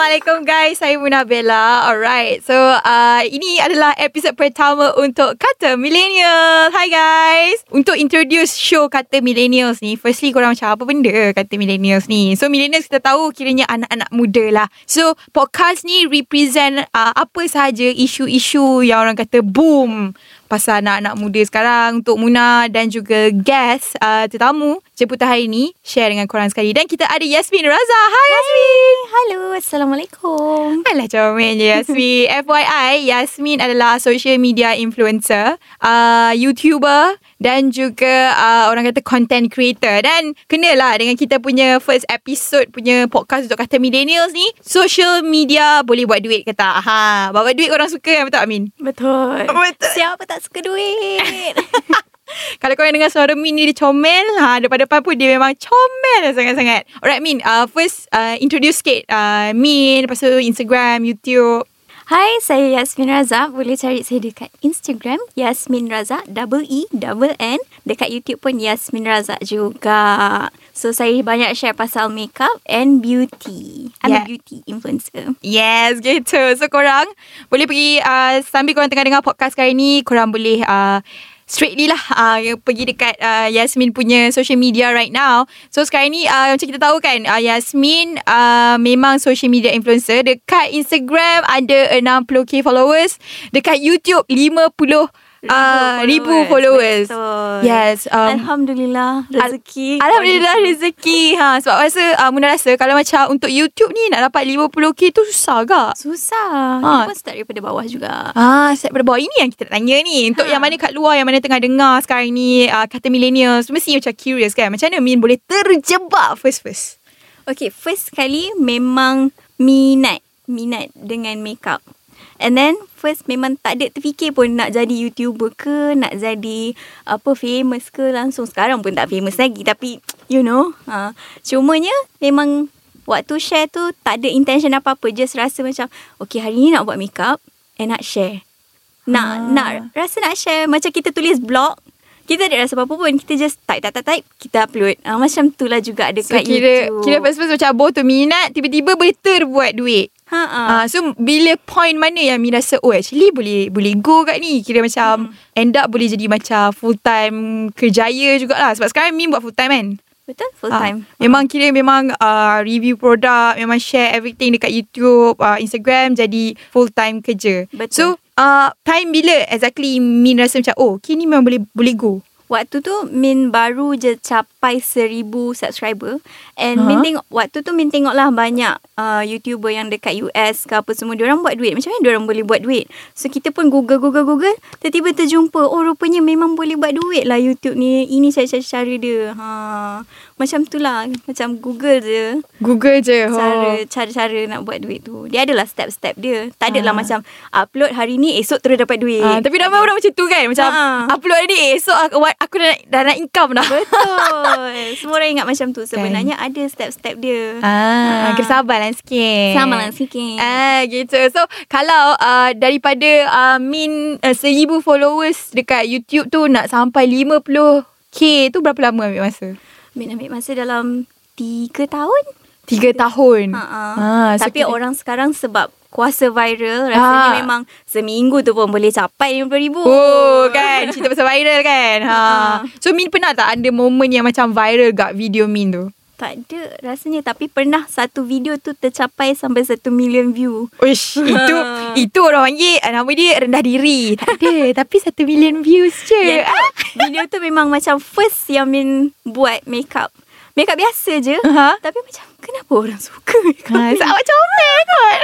Assalamualaikum guys. Saya Muna Bella. Alright. So uh, ini adalah episod pertama Untuk Kata Millennial Hai guys. Untuk introduce show Kata Millennials ni Firstly korang macam Apa benda Kata Millennials ni? So Millennials kita tahu Kiranya anak-anak muda lah. So podcast ni represent uh, Apa sahaja isu-isu Yang orang kata boom pasal anak-anak muda sekarang untuk Muna dan juga guest uh, tetamu jemputan hari ni share dengan korang sekali dan kita ada Yasmin Raza. Hai Yasmin. Halo, Assalamualaikum. Alah comel je Yasmin. FYI, Yasmin adalah social media influencer, uh, YouTuber dan juga uh, orang kata content creator. Dan kenalah dengan kita punya first episode punya podcast untuk kata millennials ni, social media boleh buat duit ke tak? Ha, buat duit orang suka kan betul Amin? Betul. Betul. Siapa tak suka duit? Kalau korang dengar suara Min ni dia comel. Ha, Depan-depan pun dia memang comel sangat-sangat. Alright Min uh, First uh, introduce sikit uh, Min Lepas tu Instagram, YouTube Hai, saya Yasmin Raza. Boleh cari saya dekat Instagram Yasmin Raza double E double N. Dekat YouTube pun Yasmin Raza juga. So saya banyak share pasal makeup and beauty. I'm Yeah. a beauty influencer. Yes gitu So korang Boleh pergi uh, Sambil korang tengah dengar podcast kali ni Korang boleh uh, Straightly lah uh, Pergi dekat uh, Yasmin punya social media right now. So sekarang ni uh, Macam kita tahu kan uh, Yasmin uh, Memang social media influencer. Dekat Instagram Ada 60k followers. Dekat YouTube 50 uh, ribu followers Betul. Yes um, Alhamdulillah rezeki. Alhamdulillah rezeki ha, Sebab rasa uh, Muna rasa Kalau macam untuk YouTube ni Nak dapat 50k tu susah gak Susah. Ha. Kita pun start daripada bawah juga. Ah, set pada bawah ini yang kita nak tanya ni. Untuk Ha. yang mana kat luar, yang mana tengah dengar sekarang ni, uh, kata millennials, mesti macam curious kan. Macam mana Min boleh terjebak first-first? Okay, first kali memang minat. Minat dengan makeup. And then first memang tak ada terfikir pun nak jadi YouTuber ke, nak jadi apa famous ke langsung. Sekarang pun tak famous lagi tapi you know. Ha. Cumanya memang waktu share tu tak ada intention apa-apa. Just rasa macam okay hari ni nak buat makeup and nak share. Nak, Ah. nak rasa nak share macam kita tulis blog. Kita tak rasa apa-apa pun. Kita just type, type, type, type. Kita upload. Ha, macam tu lah juga So dekat kira, YouTube. kira first-first macam boh tu minat, tiba-tiba boleh terbuat duit. Ha. Ah, so bila point mana yang Min rasa oh actually boleh boleh go kat ni kira macam Hmm. end up boleh jadi macam full time kerjaya jugalah sebab sekarang Min buat full time kan Betul? Full Ah, time. Memang kira memang uh, review produk, memang share everything dekat YouTube, uh, Instagram jadi full time kerja. Betul. So, uh, time bila exactly Min rasa macam oh, kini memang boleh boleh go. Waktu tu Min baru je capai seribu subscriber. And Ha? Min tengok Waktu tu Min tengok lah banyak uh, YouTuber yang dekat US ke apa semua Diorang buat duit. Macam mana diorang boleh buat duit? So kita pun google google google Tiba-tiba terjumpa Oh rupanya memang boleh buat duit lah YouTube ni. Ini cara-cara dia. Ha. Macam tu lah Macam google je Google je. cara Oh. cara-cara nak buat duit tu. Dia adalah step-step dia. Tak adalah Ah. macam upload hari ni esok terus dapat duit. Ah, tapi ramai orang macam tu kan Macam Ha. upload hari ni Esok aku, aku dah, nak- dah nak income dah Betul. Semua orang ingat macam tu. Sebenarnya ada step-step dia. Ah, Ah. kena sabar lah sikit Sama lah sikit. Ah gitu. So kalau uh, daripada uh, min uh, 1000 followers dekat YouTube tu nak sampai 50k tu berapa lama ambil masa? Min ambil masa dalam 3 tahun. 3 tahun. Ha ah. So Tapi kira- orang sekarang sebab kuasa viral rasanya Ah. memang seminggu tu pun boleh capai 50,000. Oh kan Cerita pasal viral kan ha. Ha. So Min pernah tak Ada momen yang macam viral Gak video Min tu Tak ada rasanya tapi pernah satu video tu tercapai sampai 1 million view. Uish Itu Itu orang panggil ah, Nama dia rendah diri Tak ada Tapi 1 million views je tu, video tu memang macam first yang Min buat makeup. Makeup biasa je. Ha? Tapi macam kenapa orang suka makeup Ha, ni? Macam comel kot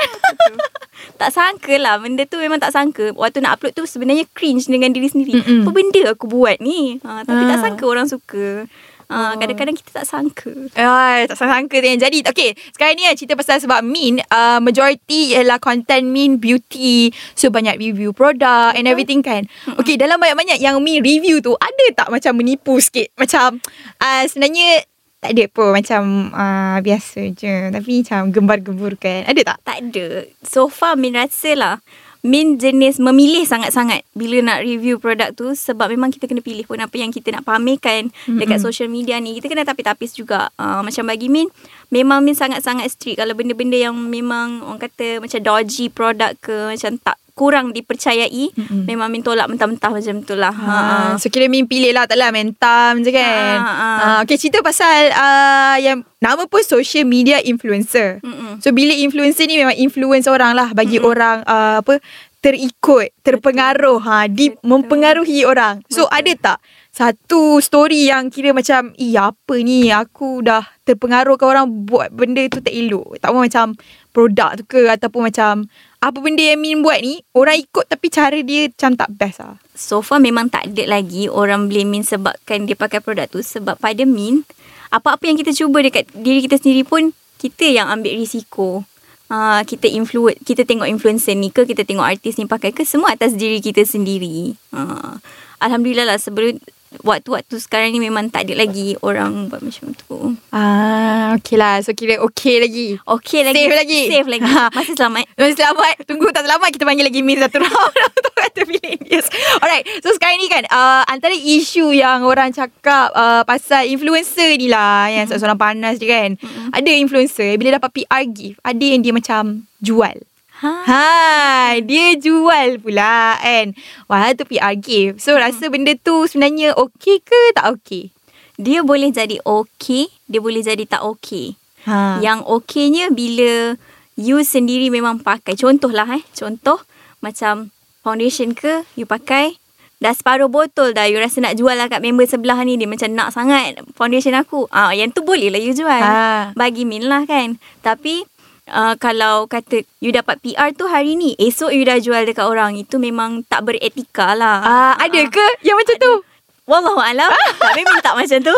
Tak sangka lah Benda tu memang tak sangka Waktu nak upload tu Sebenarnya cringe dengan diri sendiri Mm-mm. Apa benda aku buat ni ha, Tapi Ah. tak sangka orang suka ha, Kadang-kadang kita tak sangka Ah, tak sangka tu yang jadi. Okay, sekarang ni cerita pasal sebab Min, uh, majority ialah content Min beauty. So, banyak review produk and everything kan. Okay, dalam banyak-banyak yang Min review tu, ada tak macam menipu sikit? Macam, uh, sebenarnya tak ada pun. Macam uh, biasa je. Tapi macam gembar-gembur kan. Ada tak? Tak ada So far Min rasa lah Min jenis memilih sangat-sangat bila nak review produk tu sebab memang kita kena pilih pun apa yang kita nak pamerkan mm-hmm. dekat social media ni. Kita kena tapis-tapis juga. Uh, macam bagi Min, memang Min sangat-sangat strict kalau benda-benda yang memang orang kata macam dodgy produk ke macam tak kurang dipercayai mm-hmm. memang Min tolak mentah-mentah macam tu lah. Ha. So kira Min pilih lah taklah mentam je kan. Ha, ha. ha. Okay cerita pasal uh, yang nama pun social media influencer. Mm-mm. So bila influencer ni memang influence orang lah bagi Mm-mm. orang uh, apa terikut, terpengaruh ha di Betul. mempengaruhi orang. So Betul. ada tak satu story yang kira macam iya apa ni aku dah terpengaruh ke orang buat benda tu tak elok. Tak macam produk tu ke ataupun macam apa benda yang Min buat ni orang ikut tapi cara dia macam tak best lah. So far memang tak ada lagi orang blame Min sebabkan dia pakai produk tu sebab pada Min apa-apa yang kita cuba dekat diri kita sendiri pun kita yang ambil risiko. Uh, kita influence kita tengok influencer ni ke kita tengok artis ni pakai ke semua atas diri kita sendiri. Uh, Alhamdulillah lah sebelum waktu-waktu sekarang ni memang tak ada lagi orang buat macam tu. Ah, okey lah. So kira okey lagi. Okey lagi. Safe lagi. Safe lagi. Ha. Masih selamat. Masih selamat. Tunggu tak selamat kita panggil lagi Min satu round untuk kata millennials. Alright. So sekarang ni kan uh, antara isu yang orang cakap uh, pasal influencer ni lah yang mm-hmm. seorang panas je kan. Mm-hmm. Ada influencer bila dapat PR gift, ada yang dia macam jual. Ha. ha, dia jual pula kan. Wah, tu PR gift. So, hmm. rasa benda tu sebenarnya okey ke tak okey? Dia boleh jadi okey, dia boleh jadi tak okey. Ha. Yang okeynya bila you sendiri memang pakai. Contohlah eh, contoh macam foundation ke you pakai dah separuh botol dah you rasa nak jual lah kat member sebelah ni dia macam nak sangat foundation aku ah yang tu boleh lah you jual ha. bagi min lah kan tapi uh, kalau kata you dapat PR tu hari ni, esok you dah jual dekat orang, itu memang tak beretika lah. Uh, ada ke yang macam tu? Wallahu alam. tak memang tak macam tu.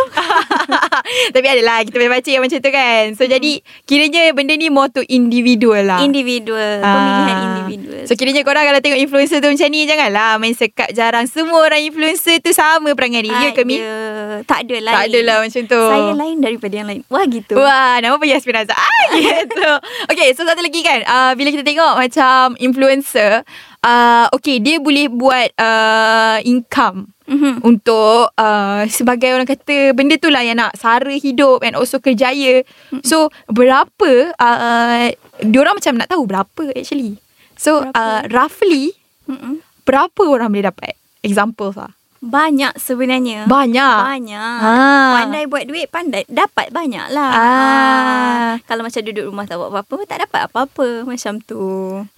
Tapi adalah kita boleh baca yang macam tu kan. So hmm. jadi kiranya benda ni more to individual lah. Individual. Ah. Pemilihan individual. So kiranya korang kalau tengok influencer tu macam ni janganlah main sekat jarang. Semua orang influencer tu sama perangai dia. Ya ke Mi? Tak ada lain. Tak ada lah macam tu. Saya lain daripada yang lain. Wah gitu. Wah nama apa Yasmin Azhar. Ah gitu. Okay so satu lagi kan. Uh, bila kita tengok macam influencer. Uh, okay dia boleh buat uh, income mm-hmm. untuk uh, sebagai orang kata benda tu lah yang nak sara hidup and also kerjaya. Mm-hmm. So berapa uh, diorang macam nak tahu berapa actually. So berapa? Uh, roughly mm-hmm. berapa orang boleh dapat? Example lah. Banyak sebenarnya. Banyak. Banyak. Ha. Pandai buat duit, pandai dapat banyak lah. Ha. Ha. Kalau macam duduk rumah tak buat apa-apa, tak dapat apa-apa macam tu.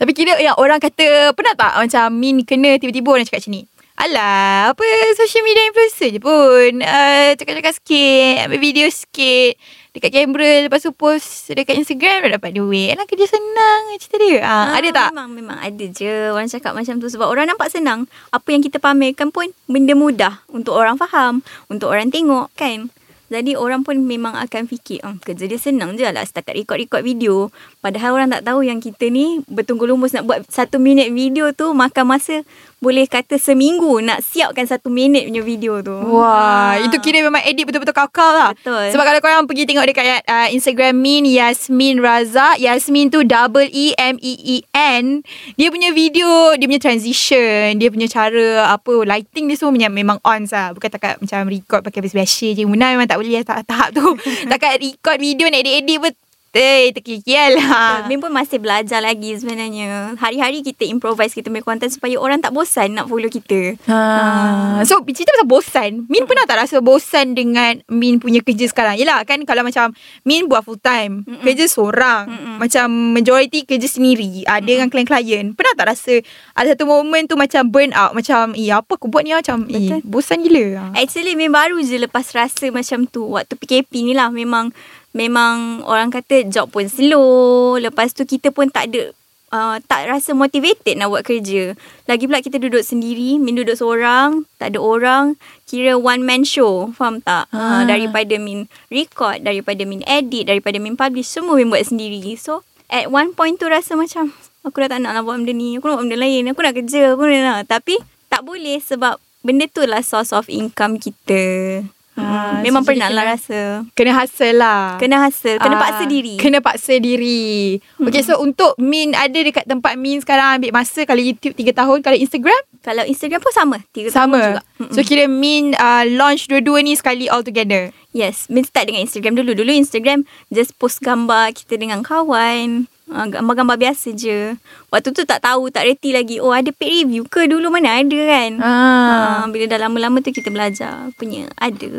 Tapi kira yang orang kata, pernah tak macam Min kena tiba-tiba orang cakap macam ni? Alah, apa social media influencer je pun. Uh, cakap-cakap sikit, ambil video sikit. Dekat kamera, lepas tu post dekat Instagram dah dapat duit. Alah, kerja senang cerita dia. Ha, ha, ada tak? Memang, memang ada je. Orang cakap macam tu sebab orang nampak senang. Apa yang kita pamerkan pun benda mudah untuk orang faham. Untuk orang tengok kan. Jadi orang pun memang akan fikir, oh, kerja dia senang je lah setakat rekod-rekod video. Padahal orang tak tahu yang kita ni bertunggu lumus nak buat satu minit video tu makan masa boleh kata seminggu nak siapkan satu minit punya video tu. Wah, ha. itu kira memang edit betul-betul kakak lah. Betul. Sebab kalau korang pergi tengok dekat uh, Instagram Min Yasmin Raza, Yasmin tu double E M E E N. Dia punya video, dia punya transition, dia punya cara apa lighting dia semua memang on lah. Bukan takat macam record pakai biasa-biasa je. Muna memang tak boleh tahap tu. takat record video nak edit-edit pun Eh, terkikil lah. Min pun masih belajar lagi sebenarnya. Hari-hari kita improvise kita punya content supaya orang tak bosan nak follow kita. Ha. ha. So, cerita pasal bosan. Min pernah tak rasa bosan dengan Min punya kerja sekarang? Yelah, kan kalau macam Min buat full time. Mm-mm. Kerja seorang. Mm-mm. Macam majority kerja sendiri. Ada dengan klien-klien. Pernah tak rasa ada satu moment tu macam burn out? Macam, eh apa aku buat ni macam, eh bosan gila. Actually, Min baru je lepas rasa macam tu. Waktu PKP ni lah memang memang orang kata job pun slow. Lepas tu kita pun tak ada uh, tak rasa motivated nak buat kerja. Lagi pula kita duduk sendiri, min duduk seorang, tak ada orang, kira one man show, faham tak? Ha. Uh, daripada min record, daripada min edit, daripada min publish, semua min buat sendiri. So, at one point tu rasa macam aku dah tak nak lah buat benda ni. Aku nak buat benda lain. Aku nak kerja. Aku nak. Tapi tak boleh sebab benda tu lah source of income kita. Ah, Memang so pernah lah kena- rasa. Kena hustle lah. Kena hasil, kena Ah, paksa diri. Kena paksa diri. Okay, so untuk Min ada dekat tempat Min sekarang ambil masa kalau YouTube 3 tahun, kalau Instagram Kalau Instagram pun sama, tiga tahun sama. juga. Mm-mm. So kira Min uh, launch dua-dua ni sekali all together. Yes, Min start dengan Instagram dulu. Dulu Instagram just post gambar kita dengan kawan. Uh, gambar-gambar biasa je. Waktu tu tak tahu, tak reti lagi. Oh, ada paid review ke? Dulu mana ada kan? Ah. Uh, bila dah lama-lama tu kita belajar. Punya ada.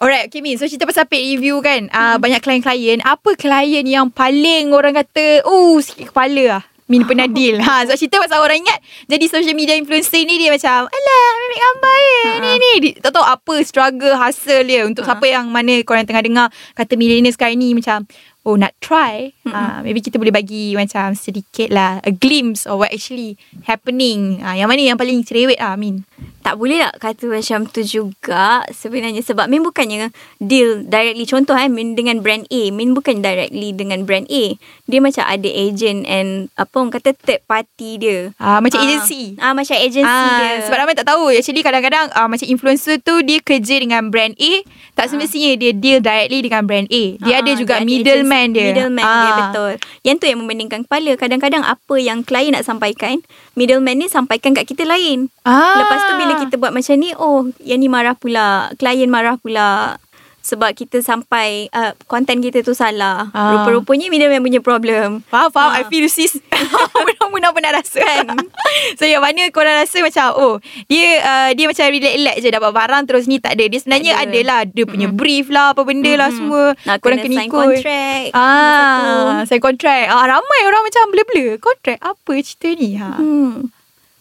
Alright, okay Min. So cerita pasal paid review kan. Uh, Banyak klien-klien. Apa klien yang paling orang kata, oh sikit kepala lah. Min pernah deal. Ha, sebab cerita pasal orang ingat jadi social media influencer ni dia macam, alah, ambil gambar je. Ni, ni. Dia, tak tahu apa struggle, hustle dia. Untuk siapa yang mana korang tengah dengar kata millennial sekarang ni macam, oh nak try. Ha, maybe kita boleh bagi macam sedikit lah. A glimpse of what actually happening. Ha, yang mana yang paling cerewet lah, Min. Tak boleh tak kata macam tu juga sebenarnya sebab Min bukannya deal directly contoh eh Min dengan brand A Min bukan directly dengan brand A dia macam ada agent and apa orang kata third party dia Ah, macam Ah. agency. ah macam agency Ah, dia sebab ramai tak tahu Actually kadang-kadang uh, Macam influencer tu Dia kerja dengan brand A Tak semestinya Dia deal directly dengan brand A Dia Ah, ada juga dia middleman dia Middleman dia Ah. betul. Yang tu yang membandingkan kepala. Kadang-kadang apa yang klien nak sampaikan, middleman ni sampaikan kat kita lain. ah. Lepas tu bila kita buat macam ni, oh yang ni marah pula. Klien marah pula. Sebab kita sampai uh, konten kita tu salah. Ah. Rupa-rupanya middleman punya problem. Faham faham Ah. I feel sis Mudah-mudah pernah rasa kan So yang mana korang rasa macam Oh Dia uh, dia macam relax-relax je Dapat barang terus ni tak ada Dia sebenarnya ada. ada lah Dia punya brief lah Apa benda lah Mm-mm. semua Nak Korang kena kena sign ikut contract. Ah, sign contract. Ah, ramai orang macam blur-blur. Contract apa cerita ni? Ha. Hmm.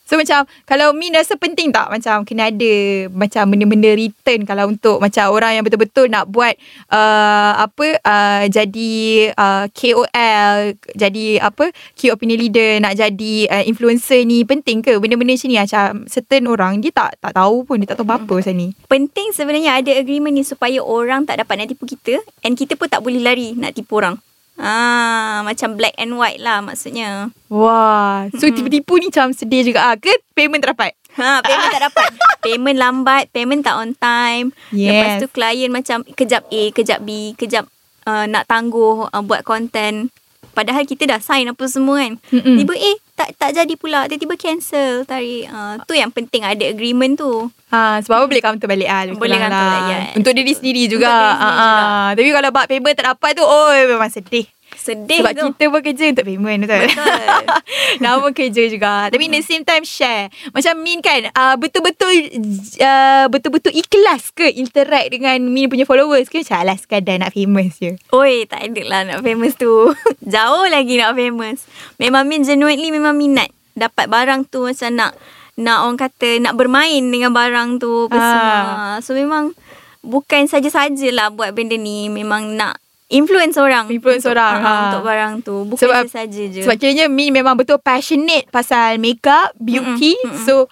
So macam kalau Min rasa penting tak macam kena ada macam benda-benda return kalau untuk macam orang yang betul-betul nak buat uh, apa uh, jadi uh, KOL, jadi apa key opinion leader, nak jadi uh, influencer ni penting ke benda-benda macam ni macam certain orang dia tak tak tahu pun dia tak tahu apa-apa pasal ni. Penting sebenarnya ada agreement ni supaya orang tak dapat nak tipu kita and kita pun tak boleh lari nak tipu orang. Ah, macam black and white lah maksudnya. Wah, so tipu-tipu ni macam sedih juga ah. Ke payment tak dapat? Ha, payment tak dapat. Payment lambat, payment tak on time. Yes. Lepas tu klien macam kejap A, kejap B, kejap uh, nak tangguh uh, buat konten. Padahal kita dah sign apa semua kan. Mm-mm. Tiba eh tak tak jadi pula. Tiba-tiba cancel tarik. Uh, tu yang penting ada agreement tu. Ha, sebab apa boleh counter balik ah. Boleh counter lah. balik, yes. Untuk diri sendiri juga. Sendiri Ah, ah. Tapi kalau bab payment tak dapat tu, oh memang sedih. Sedih Sebab tu. kita pun kerja untuk payment betul. Betul. Nama kerja juga. Tapi in the same time share. Macam Min kan uh, betul-betul uh, betul-betul ikhlas ke interact dengan Min punya followers ke macam alah sekadar nak famous je. Oi, tak ada lah nak famous tu. Jauh lagi nak famous. Memang Min genuinely memang minat. Dapat barang tu macam nak nak orang kata nak bermain dengan barang tu apa Ah. semua. So memang bukan saja-sajalah buat benda ni. Memang nak influence orang. Influence untuk, orang, ah, ha. Untuk barang tu. Bukan Sebab- saja je. Sebab kiranya Min memang betul passionate pasal makeup, beauty. Mm-mm, mm-mm. So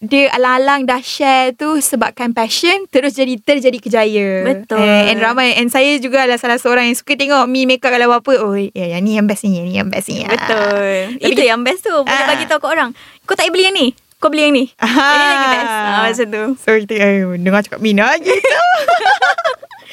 dia alang-alang dah share tu sebabkan passion terus jadi terjadi kejaya. Betul. Eh, and ramai and saya juga adalah salah seorang yang suka tengok Min makeup kalau apa. Oh, ya yang ni yang best ni, yang ni yang best ni. Betul. Tapi Itu yang best tu. Boleh Ah. bagi tahu kat orang. Kau tak beli yang ni. Kau beli yang ni. Ah. Yang ni lagi best. Ah, macam tu. So kita eh, dengar cakap Mina gitu.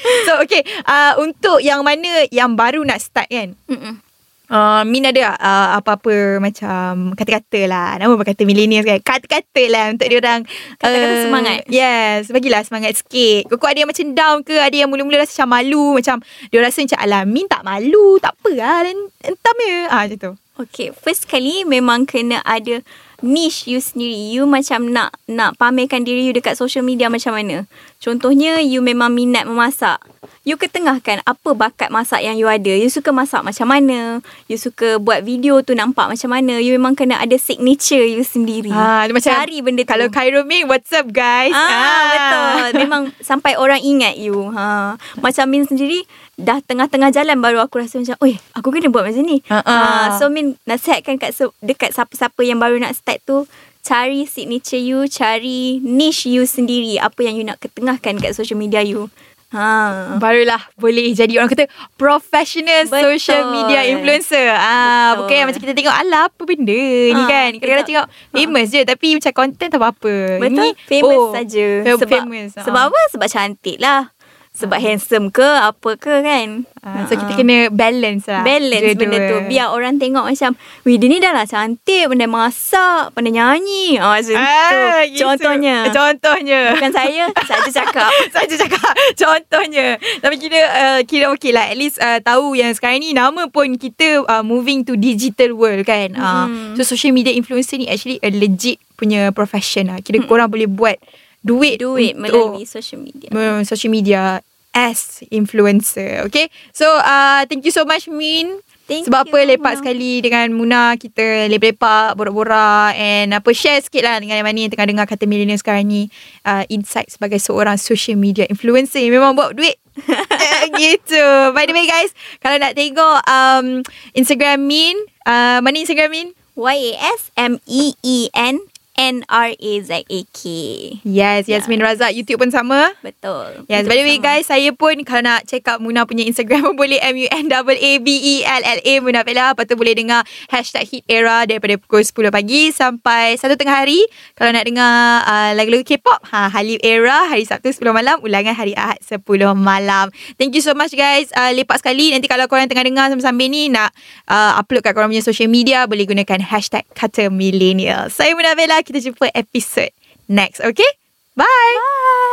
so okay, uh, untuk yang mana yang baru nak start kan. Mm-mm. Uh, Min ada uh, apa-apa macam kata-kata lah. Nama berkata millennials kan? Kata-kata lah untuk dia orang. Kata-kata semangat. Yes Bagilah semangat sikit. Kau ada yang macam down ke? Ada yang mula-mula rasa macam malu Macam Dia rasa macam Alah Min tak malu Tak apa lah. Dan- Entam je ah, Macam tu Okay, first kali memang kena ada niche you sendiri. You macam nak nak pamerkan diri you dekat social media macam mana. Contohnya, you memang minat memasak. You ketengahkan apa bakat masak yang you ada. You suka masak macam mana. You suka buat video tu nampak macam mana. You memang kena ada signature you sendiri. ah, dia Macam Cari benda tu. Kalau Cairo Min What's up guys Ah, betul. Memang sampai orang ingat you. Ha. Macam Min sendiri dah tengah-tengah jalan baru aku rasa macam, "Oi, aku kena buat macam ni." Ah, ah. Ah, so Min nasihatkan kat se- dekat siapa-siapa yang baru nak start tu, cari signature you, cari niche you sendiri, apa yang you nak ketengahkan kat social media you. Ha. Barulah boleh jadi orang kata professional Betul. social media influencer. Ah, Betul. bukan macam kita tengok alah apa benda ni Ah, kan. Kadang-kadang kita- tengok famous je tapi macam content tak apa-apa. Betul Ini, Famous oh, saja fam- Sebab famous. ah. Sebab apa Sebab cantik lah Sebab handsome ke Apa ke kan. Ah, so kita kena balance lah. Balance dua-dua. benda tu Biar orang tengok macam Wih dia ni dah lah cantik Pandai masak Pandai nyanyi. Ah, Macam Ah, tu gitu. Contohnya. Contohnya. Bukan saya Saja cakap. Saja cakap. Contohnya. Tapi kira uh, Kira okey lah. At least uh, tahu yang sekarang ni Nama pun kita uh, Moving to digital world kan. Uh, Mm. So social media influencer ni Actually a legit punya profession lah. Kira korang boleh buat Duit Duit melalui social media uh, Social media As influencer Okay So uh, Thank you so much Min Thank sebab you, apa lepak Muna. sekali dengan Muna kita lepak-lepak, borak-borak and apa share sikit lah dengan yang mana yang tengah dengar kata millennial sekarang ni uh, insight sebagai seorang social media influencer yang memang buat duit. gitu. By the way guys, kalau nak tengok um, Instagram Min, uh, mana Instagram Min? Y-A-S-M-E-E-N N-R-A-Z-A-K Yes, Yasmin Razak YouTube pun sama. Betul Yes, Betul by the way sama. guys, saya pun kalau nak check out Muna punya Instagram pun boleh M-U-N-A-A-B-E-L-L-A Muna Bella. Lepas tu boleh dengar hashtag Hit Era daripada pukul 10 pagi sampai 1 tengah hari. Kalau nak dengar uh, lagu-lagu K-pop, ha, Halib Era hari Sabtu 10 malam, ulangan hari Ahad 10 malam. Thank you so much guys. Uh, lepak sekali. Nanti kalau korang tengah dengar sambil-sambil ni nak uh, upload kat korang punya social media, boleh gunakan hashtag Kata Millennial. Saya Muna Bella. Kita jumpa episod next. Okay? Bye. Bye